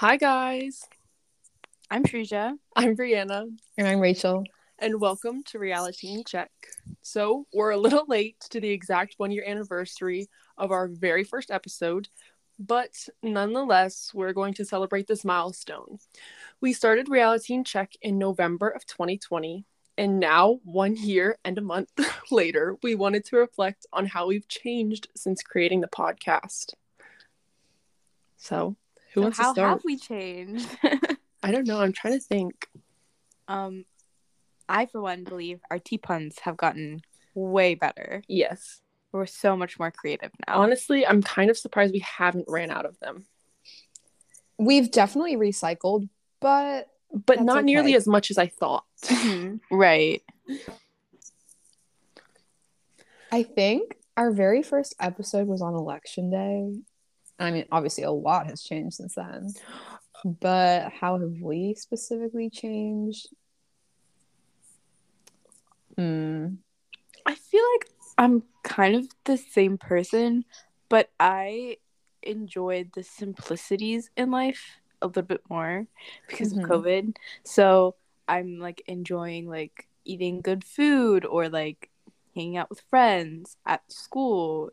Hi, guys. I'm Shrija. I'm Brianna, And I'm Rachel. and welcome to Reality in Check. So, we're a little late to the exact one year anniversary of our very first episode, but nonetheless, we're going to celebrate this milestone. We started Reality in Check in November of 2020, and now, one year and a month later, we wanted to reflect on how we've changed since creating the podcast. So, who So wants how to start? have we changed? I don't know. I'm trying to think. um, I for one believe our tea puns have gotten way better. Yes. We're so much more creative now. Honestly, I'm kind of surprised we haven't ran out of them, We've definitely recycled, but but That's not nearly as much as I thought. Mhm. right. I think our very first episode was on election day. I mean, obviously, a lot has changed since then. But how have we specifically changed? Hmm. I feel like I'm kind of the same person, but I enjoyed the simplicities in life a little bit more because Mhm. of COVID. So I'm like enjoying like eating good food or like hanging out with friends at school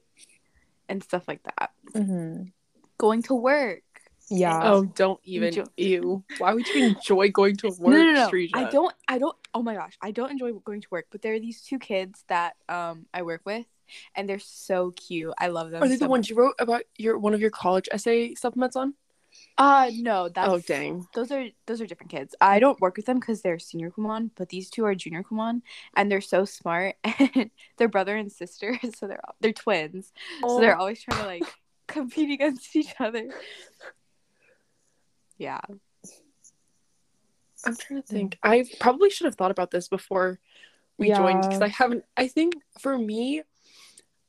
and stuff like that. Mhm. Going to work. Yeah. Oh, don't even. Enjoy- Ew. Why would you enjoy going to work, no, no, no. Shrija? I don't. I don't. Oh my gosh, I don't enjoy going to work. But there are these two kids that um I work with, and they're so cute. I love them. Are they so the ones you wrote about your one of your college essay supplements on? Uh no, that's oh, dang. Those are those are different kids. I don't work with them because they're senior Kumon, but these two are junior Kumon, and they're so smart. And they're brother and sister, so they're they're twins. So they're always trying to like compete against each other. Yeah. I'm trying to think. I probably should have thought about this before we joined because I haven't. I think for me,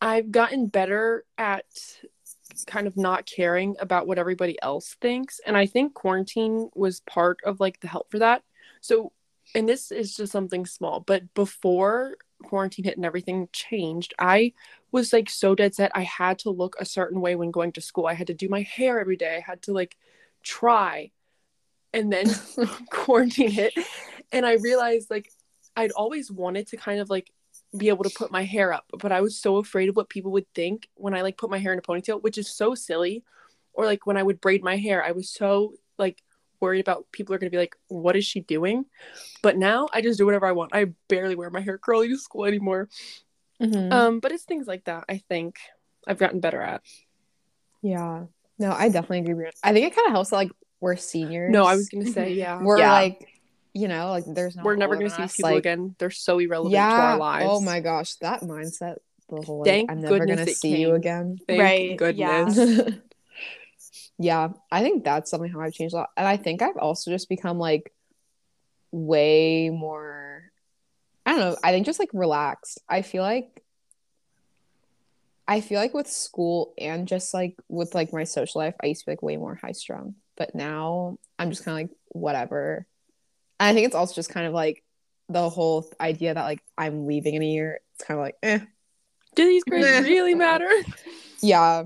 I've gotten better at kind of not caring about what everybody else thinks, and I think quarantine was part of like the help for that. So, and this is just something small, but before quarantine hit and everything changed, I was like so dead set. I had to look a certain way when going to school. I had to do my hair every day. I had to like try. And then quarantine hit and I realized like I'd always wanted to kind of like be able to put my hair up, but I was so afraid of what people would think when I like put my hair in a ponytail, which is so silly. Or like when I would braid my hair, I was so like worried about people are going to be like, what is she doing? But now I just do whatever I want. I barely wear my hair curly to school anymore. Mhm. Um, but it's things like that I think I've gotten better at. yeah. No, I definitely agree. with I think it kind of helps that like we're seniors. No, I was going to say, yeah. We're Yeah. like, you know, like there's no We're never going going to see these people again. They're so irrelevant yeah. to our lives. Oh my gosh, that mindset. The whole like, Thank I'm never goodness gonna it see you again. Thank Right, goodness. yeah, I think that's something how I've changed a lot, and I think I've also just become like way more. I don't know. I think just like relaxed. I feel like. I feel like with school and just like with like my social life, I used to be like way more high strung, but now I'm just kind of like whatever. And I think it's also just kind of like the whole idea that like I'm leaving in a year. It's kind of like, eh, Do these grades really matter? yeah.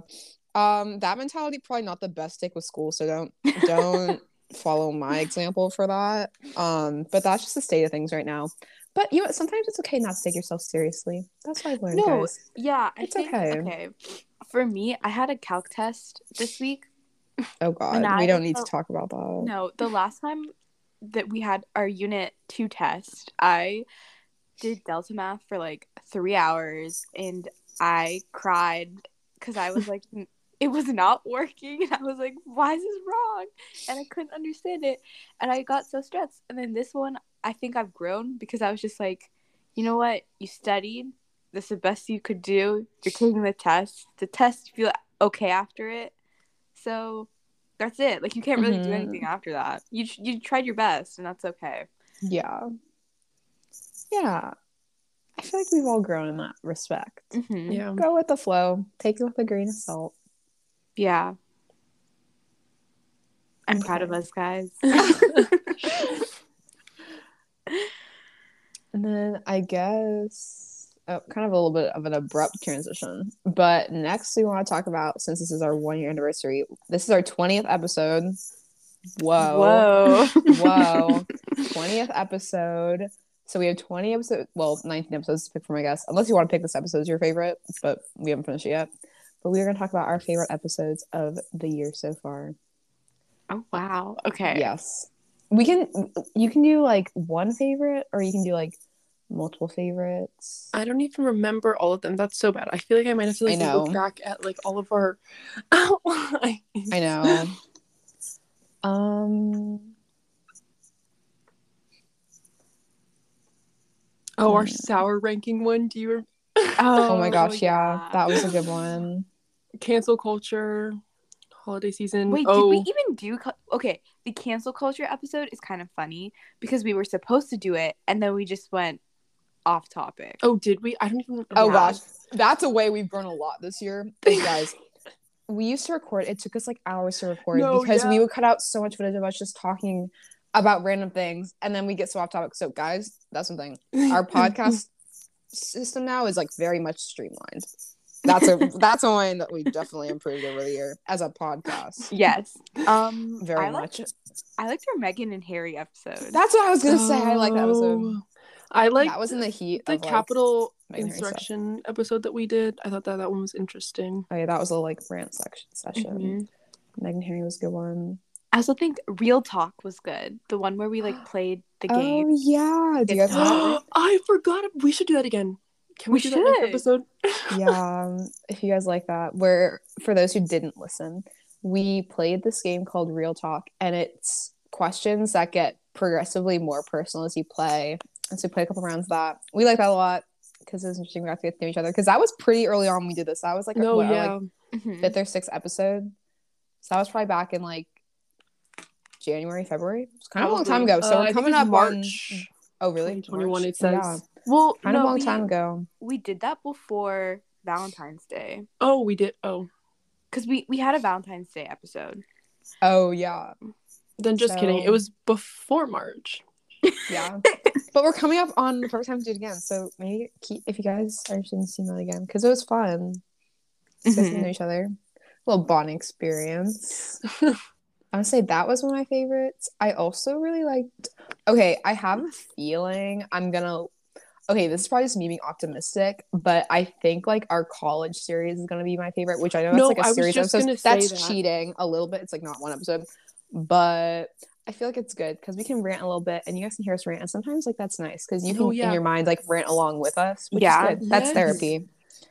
Um, that mentality probably not the best stick with school, so don't don't follow my example for that. Um, but that's just the state of things right now. But you know, sometimes it's okay not to take yourself seriously. That's what I've learned, No, guys. Yeah, I It's think, okay. Okay. For me, I had a calc test this week. Oh God, And we I don't need to talk about that. No, the last time that we had our unit two test, I did Delta math for like three hours and I cried because I was like, it was not working. And I was like, why is this wrong? And I couldn't understand it. And I got so stressed. And then this one, I think I've grown because I was just like, you know what? You studied. This is the best you could do. You're taking the test. The test, you feel okay after it. So that's it. Like you can't really do Mhm. anything after that. You you tried your best, and that's okay. Yeah, yeah. I feel like we've all grown in that respect. Mm-hmm. Yeah. Go with the flow. Take it with a grain of salt. Yeah. I'm proud of us, guys. And then I guess oh, kind of a little bit of an abrupt transition. But next we want to talk about since this is our one year anniversary, this is our 20th episode. Whoa. Whoa. Whoa. 20th episode. So we have 20 episodes, well, 19 episodes to pick from, I guess. Unless you want to pick this episode as your favorite, but we haven't finished it yet. But we are going to talk about our favorite episodes of the year so far. oh wow. Okay. Yes. We can, you can do like one favorite or you can do like multiple favorites. I don't even remember all of them. That's so bad. I feel like I might have to like look back at like all of our outlines. I know. um, Oh, our Hmm. sour ranking one. Do you re- oh my gosh, yeah. that was a good one. Cancel culture, holiday season? Wait, oh, did we oh. even do? cu- Okay, the cancel culture episode is kind of funny because we were supposed to do it and then we just went off topic. oh, did we? I don't even. Oh Yeah. gosh, that's a way we've grown a lot this year, Hey, guys. we used to record. It took us like hours to record No, because we would cut out so much footage of us just talking about random things, and then we get so off topic. So, guys, that's one thing. Our podcast system now is like very much streamlined. That's a that's a one that we definitely improved over the year as a podcast. Yes. Um. Very I liked, much. I liked our Meghan and Harry episode. That's what I was gonna say. I like that episode. Oh, I like that was in the heat the of like, Capitol Meghan Harry stuff. insurrection episode that we did. I thought that that one was interesting. Oh yeah, that was a like rant section session. Mhm. Meghan Harry was a good one. I also think Real Talk was good. The one where we like played the game. Oh game. yeah, do you guys remember? I forgot. We should do that again. Can we, We do that next episode? yeah, um, if you guys like that. Where for those who didn't listen, we played this game called Real Talk, and it's questions that get progressively more personal as you play. And so we played a couple rounds of that. We like that a lot because it was interesting. We got to get to know each other because that was pretty early on when we did this. That was like No, what, our, yeah. like Mhm. fifth or sixth episode. So that was probably back in like January, February. It's kind of a long time ago. So Uh, we're coming up March on. Oh really? 2021 it says. Yeah, Well, kind no, of a long we, time ago. we did that before Valentine's Day Oh, we did. Oh, because we we had a Valentine's Day episode. Oh yeah, then just kidding. It was before March. yeah. but we're coming up on the perfect time to do it again. So maybe keep if you guys are interested in seeing that again because it was fun. Just getting to Mhm. know each other. A little bonding experience. I'm gonna say that was one of my favorites. I also really liked. Okay, I have a feeling I'm gonna. Okay, this is probably just me being optimistic, but I think like our college series is gonna be my favorite, which I know that's No, like a I was series of just episodes. gonna say That's that. cheating a little bit. It's like not one episode, but I feel like it's good because we can rant a little bit, and you guys can hear us rant, and sometimes like that's nice because you can Oh, yeah. in your mind like rant along with us. Which Yeah. is good. that's therapy.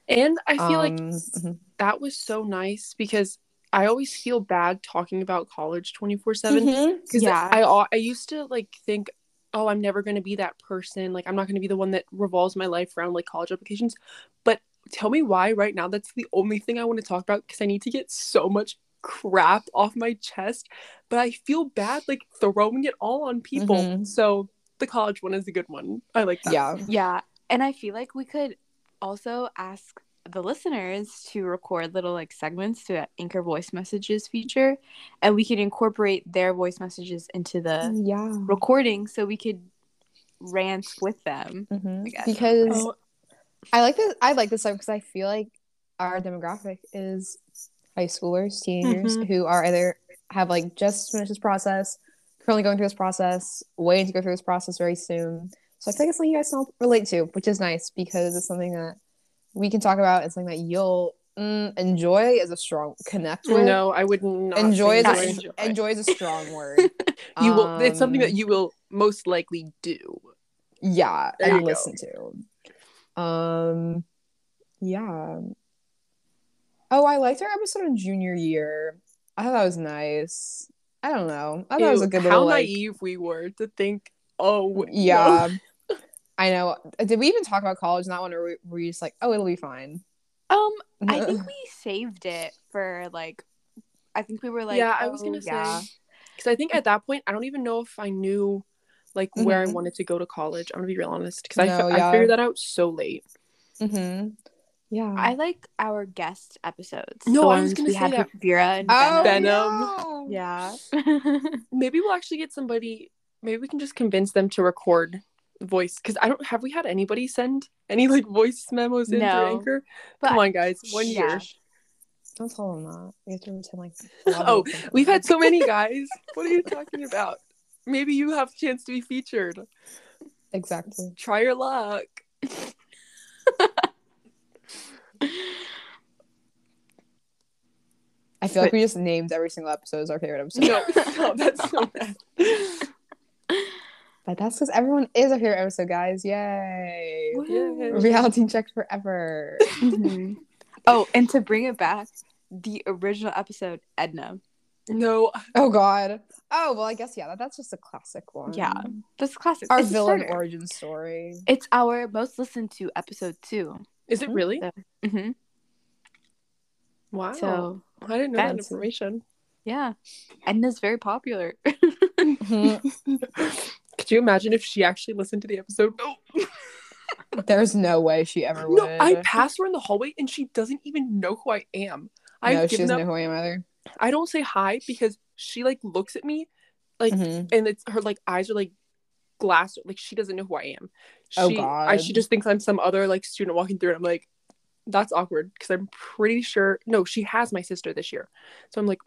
And I feel like Um, mhm. that was so nice because I always feel bad talking about college 24 7 Mhm. because Yeah. I I used to like think oh I'm never going to be that person. Like I'm not going to be the one that revolves my life around like college applications. But tell me why right now that's the only thing I want to talk about because I need to get so much crap off my chest. But I feel bad like throwing it all on people. Mhm. so the college one is a good one. I like that. Yeah. Yeah, and I feel like we could also ask the listeners to record little like segments to that Anchor voice messages feature, and we could incorporate their voice messages into the Yeah. recording so we could rant with them. Mhm. I. Because Oh, I like this. I like this because I feel like our demographic is high schoolers, teenagers Mhm. who are either have like just finished this process, currently going through this process, waiting to go through this process very soon. So I feel like it's something you guys can all relate to, which is nice because it's something that we can talk about. It's something that you'll mm, enjoy is a strong connect with. no I would not enjoy is a, enjoy. enjoy is a strong word. you will it's something that Um, you will most likely do yeah There and you go. listen to um yeah oh i liked our episode on junior year i thought that was nice i don't know i thought it was a good how little like naive we were to think oh yeah i know did we even talk about college in that one or were we just like oh it'll be fine Um, I think we saved it for like. I think we were like, yeah i was oh, gonna yeah. say because i think at that point i don't even know if i knew like where i Mhm. wanted to go to college i'm gonna be real honest because I, No, fi- yeah. I figured that out so late Mm-hmm. yeah I like our guest episodes. No, the I was ones gonna we say had that. Vera and oh, Venom. Venom. yeah. Yeah. maybe we'll actually get somebody maybe we can just convince them to record voice because i don't have we had anybody send any like voice memos in No. through anchor But come on guys one yeah. year Don't tell them that. We have to pretend like. a lot of Oh, We've had so many guys. What are you talking about? Maybe you have a chance to be featured. exactly. Try your luck. I feel like we just named every single episode as our favorite episode. No, stop. That's so bad. But that's because everyone is a favorite episode, guys. Yay! Yay. Reality check forever. Mhm. Oh, and to bring it back, the original episode, Edna. No, Oh God. Oh well, I guess yeah. That, that's just a classic one. Yeah. That's classic. Our It's villain starter. origin story. It's our most listened to episode too. is it really? Mm-hmm. Wow. So I didn't know that information. yeah, Edna's very popular. Could you imagine if she actually listened to the episode? No, There's no way she ever would. no I pass her in the hallway and she doesn't even know who I am. I've no, she doesn't up. know who I am either. I don't say hi because she like looks at me, like, Mhm. and it's her like eyes are like glass. Like she doesn't know who I am. She, Oh, I, God. she just thinks I'm some other like student walking through, and I'm like, that's awkward because I'm pretty sure. No, she has my sister this year, so I'm like,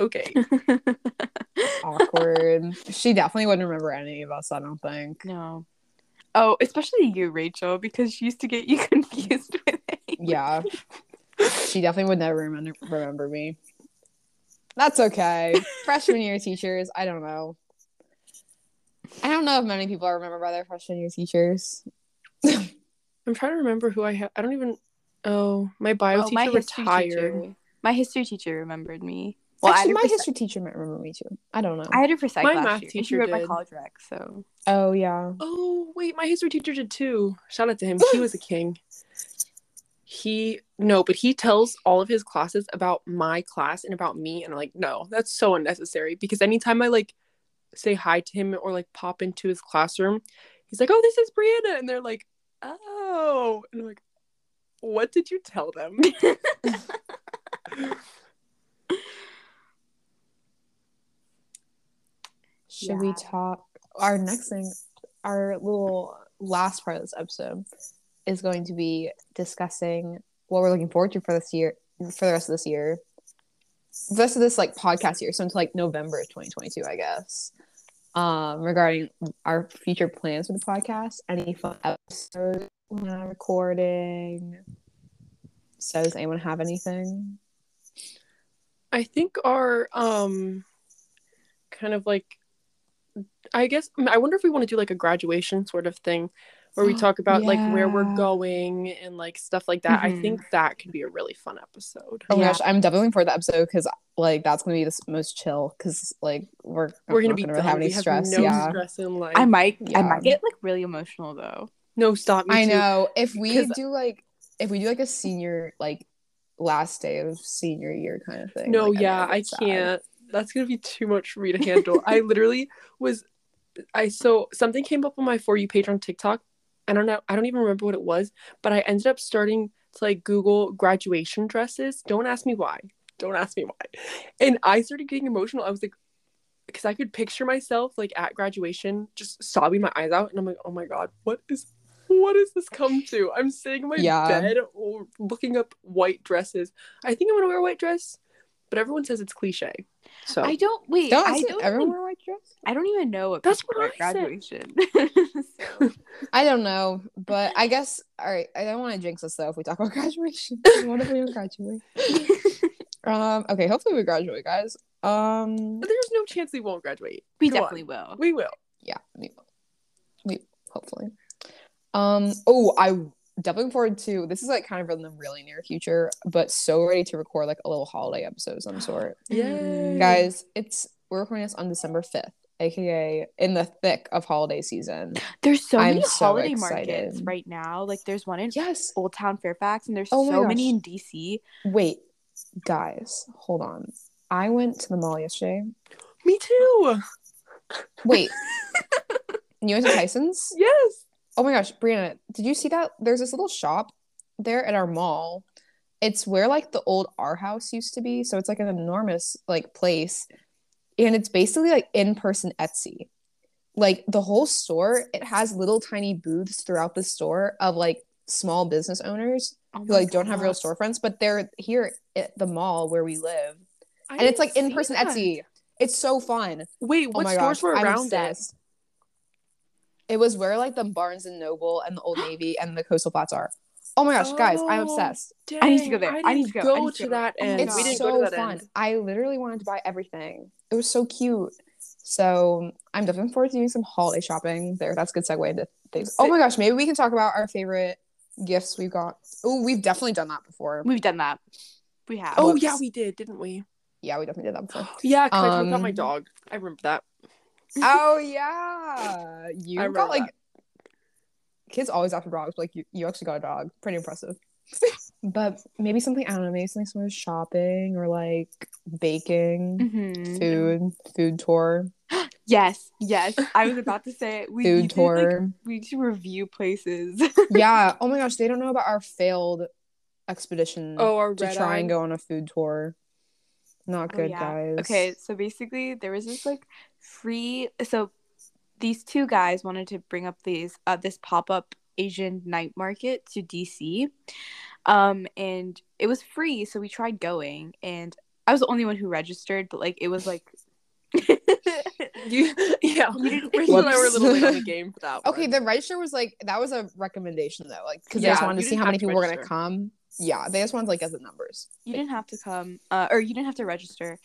okay. Awkward. she definitely wouldn't remember any of us. I don't think. no. Oh, especially you, Rachel, because she used to get you confused with it. Yeah. she definitely would never remember remember me. That's okay. freshman year teachers. I don't know. I don't know if many people are remembered by their freshman year teachers. I'm trying to remember who I have. I don't even. Oh, my bio Oh, teacher my retired. teacher. My history teacher remembered me. Well, Actually, my had her history teacher might remember me too. I don't know. I had her for psych My last math year. She teacher wrote my college rec, so oh yeah. Oh wait, my history teacher did too. Shout out to him. He was a king. He no, but he tells all of his classes about my class and about me, and I'm like, no, that's so unnecessary. Because anytime I like say hi to him or like pop into his classroom, he's like, oh, this is Brianna, and they're like, oh, and I'm like, what did you tell them? Should we talk? Our next thing, our little last part of this episode, is going to be discussing what we're looking forward to for this year, for the rest of this year, the rest of this like podcast year, so until like November of 2022, I guess. Um, regarding our future plans for the podcast, any fun episodes we're recording. So, does anyone have anything? I think our um kind of like I guess I wonder if we want to do like a graduation sort of thing where we talk about like where we're going and like stuff like that. I Mhm. think that could be a really fun episode. Oh my Yeah. gosh, I'm definitely looking forward to the episode because like that's gonna be the most chill because like we're We're gonna be gonna done. have any we have stress. no yeah, stress in life. I might I might get like really emotional though. no stop me I too. know. If we do like if we do like a senior like last day of senior year kind of thing. No, like, yeah, might I can't. That's gonna be too much for me to handle. I literally was I so something came up on my for you page on TikTok. I don't know. I don't even remember what it was, but I ended up starting to like Google graduation dresses. Don't ask me why. Don't ask me why. And I started getting emotional. I was like, because I could picture myself like at graduation, just sobbing my eyes out, and I'm like, oh my god, what is, what does this come to? I'm sitting in my Yeah. bed looking up white dresses. I think I'm gonna wear a white dress, but everyone says it's cliche. So I don't wait. Don't I don't everyone wear white dress? I don't even know what That's what I said. graduation. So, I don't know, but I guess all right. I don't want to jinx us though if we talk about graduation. what if we don't graduate? um. Okay. Hopefully we graduate, guys. Um. But there's no chance we won't graduate. we Come on. definitely will. We will. yeah, we will. We hopefully. Um. Oh, I definitely forward to. This is like kind of in the really near future, but so ready to record like a little holiday episode of some sort, yeah. guys. It's we're recording this on December fifth, aka in the thick of holiday season. There's so I'm many so holiday excited. markets right now. Like there's one in Yes. Old Town Fairfax, and there's Oh so many in DC. Wait, guys, hold on. I went to the mall yesterday. Me too. Wait, you went to Tyson's? Yes. Oh my gosh, Brianna, did you see that? There's this little shop there at our mall. It's where like the old Arhaus used to be. So it's like an enormous like place. And it's basically like in-person Etsy. Like the whole store, it has little tiny booths throughout the store of like small business owners Oh who like don't have real storefronts, but they're here at the mall where we live, I and it's like in-person that. Etsy. It's so fun. Wait, Oh what my stores gosh, were around it? It was where like the Barnes and Noble and the Old Navy and the Coastal Flats are. Oh my gosh, guys, I'm Oh, obsessed. I need to go there. I, need to go. Go need to to go. that Oh end. It's we didn't so go to that fun. end. I literally wanted to buy everything. It was so cute. So I'm definitely forward to doing some holiday shopping there. That's a good segue into things. Oh my gosh, maybe we can talk about our favorite gifts we've got. Oh, we've definitely done that before. We've done that. We have. Oh Whoops. yeah, we did, didn't we? Yeah, we definitely did that before. Yeah, because I talked about my Um, dog. I remember that. oh yeah, you I got like kids always after dogs. But, like you, you actually got a dog. Pretty impressive. but maybe something I don't know. Maybe something sort of shopping or like baking, Mhm. food, food tour, Yes, yes. I was about to say it. we food need to, like, tour. we need to review places. yeah. Oh my gosh, they don't know about our failed expedition Oh, our to try eye. and go on a food tour. Not Oh, good, yeah. guys. Okay, so basically there was this like free so these two guys wanted to bring up these uh this pop-up Asian night market to DC. Um and it was free, so we tried going and I was the only one who registered, but like it was like You, yeah, You didn't- Rachel and I were a little late on the game for that. Okay, the register was like that was a recommendation though, like because they just wanted to see how many have to people were gonna come. Yeah, they just wanted like get the numbers. you didn't have to come uh or you didn't have to register.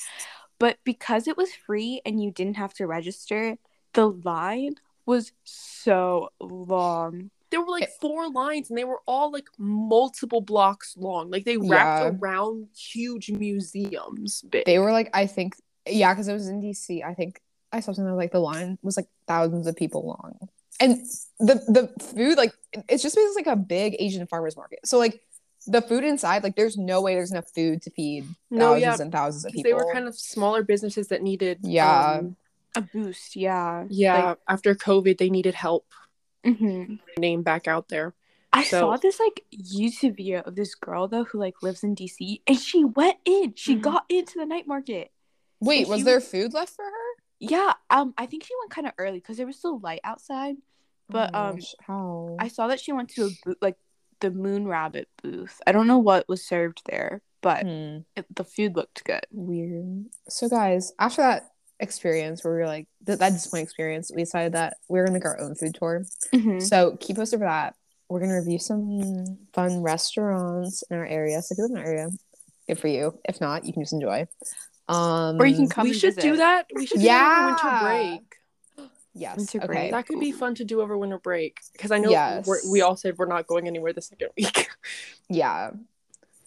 But because it was free and you didn't have to register, the line was so long. there were like four lines, and they were all like multiple blocks long. Like they wrapped Yeah. around huge museums. Big. They were like, I think, yeah, because it was in DC. I think I saw something like the line was like thousands of people long, and the the food like it's just basically like a big Asian farmers market. So like the food inside, like there's no way there's enough food to feed no, thousands yeah, and thousands of people. they were kind of smaller businesses that needed. Yeah. um, A boost, yeah. yeah. after COVID, they needed help. hmm Name back out there. I So- saw this like YouTube video of this girl though who like lives in DC and she went in. She Mhm. got into the night market. Wait, and was there was- food left for her? Yeah, um I think she went kind of early cuz there was still light outside. But, Oh um, gosh, how? I saw that she went to a bo- like the Moon Rabbit booth. I don't know what was served there, but Hmm. it, the food looked good. weird. So, guys, after that experience where we were like th- that disappointing experience, we decided that we are gonna make our own food tour. Mhm. So keep posted for that. We're gonna review some fun restaurants in our area. So if you live in our area, good for you. If not, you can just enjoy. Um, Or you can come we and should do that. We should do that over Yeah. winter break. Yes. Winter okay. break. That could be fun to do over winter break because I know Yes. we're, we all said we're not going anywhere the second week. Yeah.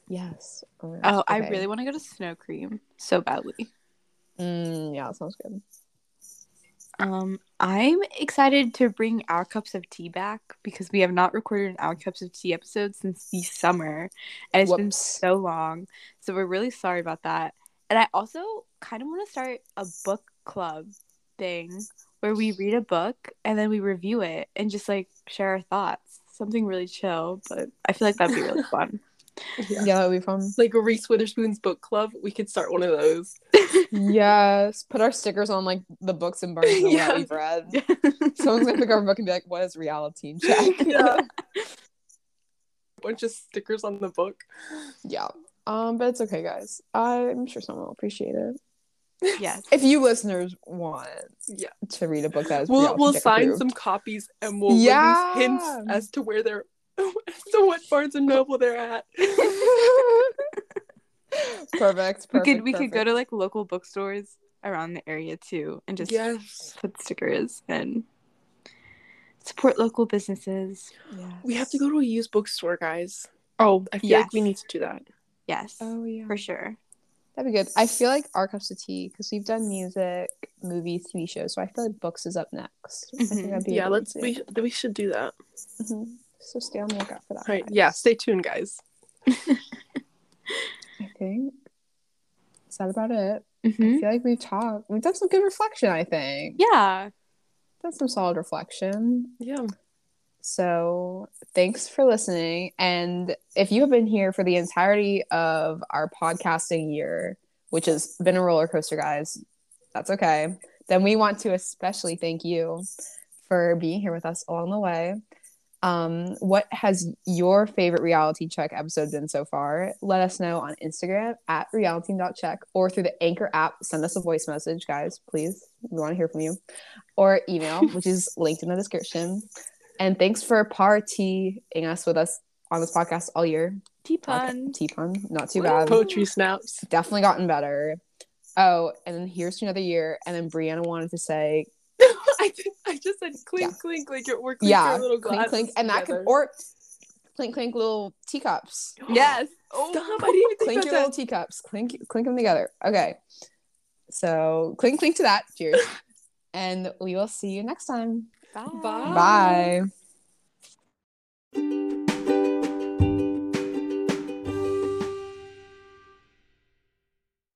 Yes. Oh, my Oh, gosh, I really want to go to Snow Cream so badly. Mm, yeah, sounds good. Um, I'm excited to bring our cups of tea back because we have not recorded an our cups of tea episode since the summer, and it's been so long. So we're really sorry about that. And I also kind of want to start a book club thing where we read a book and then we review it and just like share our thoughts. Something really chill, but I feel like that'd be really fun. Yeah, that would be fun. like Reese Witherspoon's book club, we could start one of those. yes. Put our stickers on like the books and Barnes and Noble that we've read. Someone's gonna pick up our book and be like, "What is reality check?" yeah. Bunch of stickers on the book. yeah. Um, but it's okay, guys. I'm sure someone will appreciate it. Yes. If you listeners want Yeah. to read a book that is We'll we'll sign approved. some copies and we'll Yeah. release hints as to where they're as to what Barnes and Noble they're at. perfect, perfect. we could we could go to like local bookstores around the area too and just yes. put stickers and support local businesses. We have to go to a used bookstore, guys. Oh, I feel like we need to do that. Yes, Oh yeah, for sure. That'd be good. I feel like our cups of tea because we've done music, movies, TV shows, so I feel like books is up next. I think Mhm. that'd be Yeah, let's we we should do that. Mhm. So stay on the lookout for that. All right. guys. Yeah, stay tuned, guys. I think is that about it. hmm I feel like we've talked. We've done some good reflection. I think. Yeah. Done some solid reflection. Yeah. So thanks for listening. And if you have been here for the entirety of our podcasting year, which has been a roller coaster, guys, that's okay. Then we want to especially thank you for being here with us along the way. Um, what has your favorite reality check episode been so far? Let us know on Instagram at reality.check or through the Anchor app. Send us a voice message, guys, please. We want to hear from you. Or email, which is linked in the description. And thanks for partying us with us on this podcast all year. T Okay, pun. T pun, not too Woo. bad. Poetry snaps. Definitely gotten better. Oh, and then here's to another year. And then Brianna wanted to say, I think I just said clink, Yeah. clink, like we're yeah, our little glass. clink, clink, and that could, or clink, clink, little teacups. Yes. Oh, stop! I didn't even think clink your that. little teacups, clink, clink them together. Okay. So clink, clink to that. Cheers. and we will see you next time. Bye. Bye. Bye.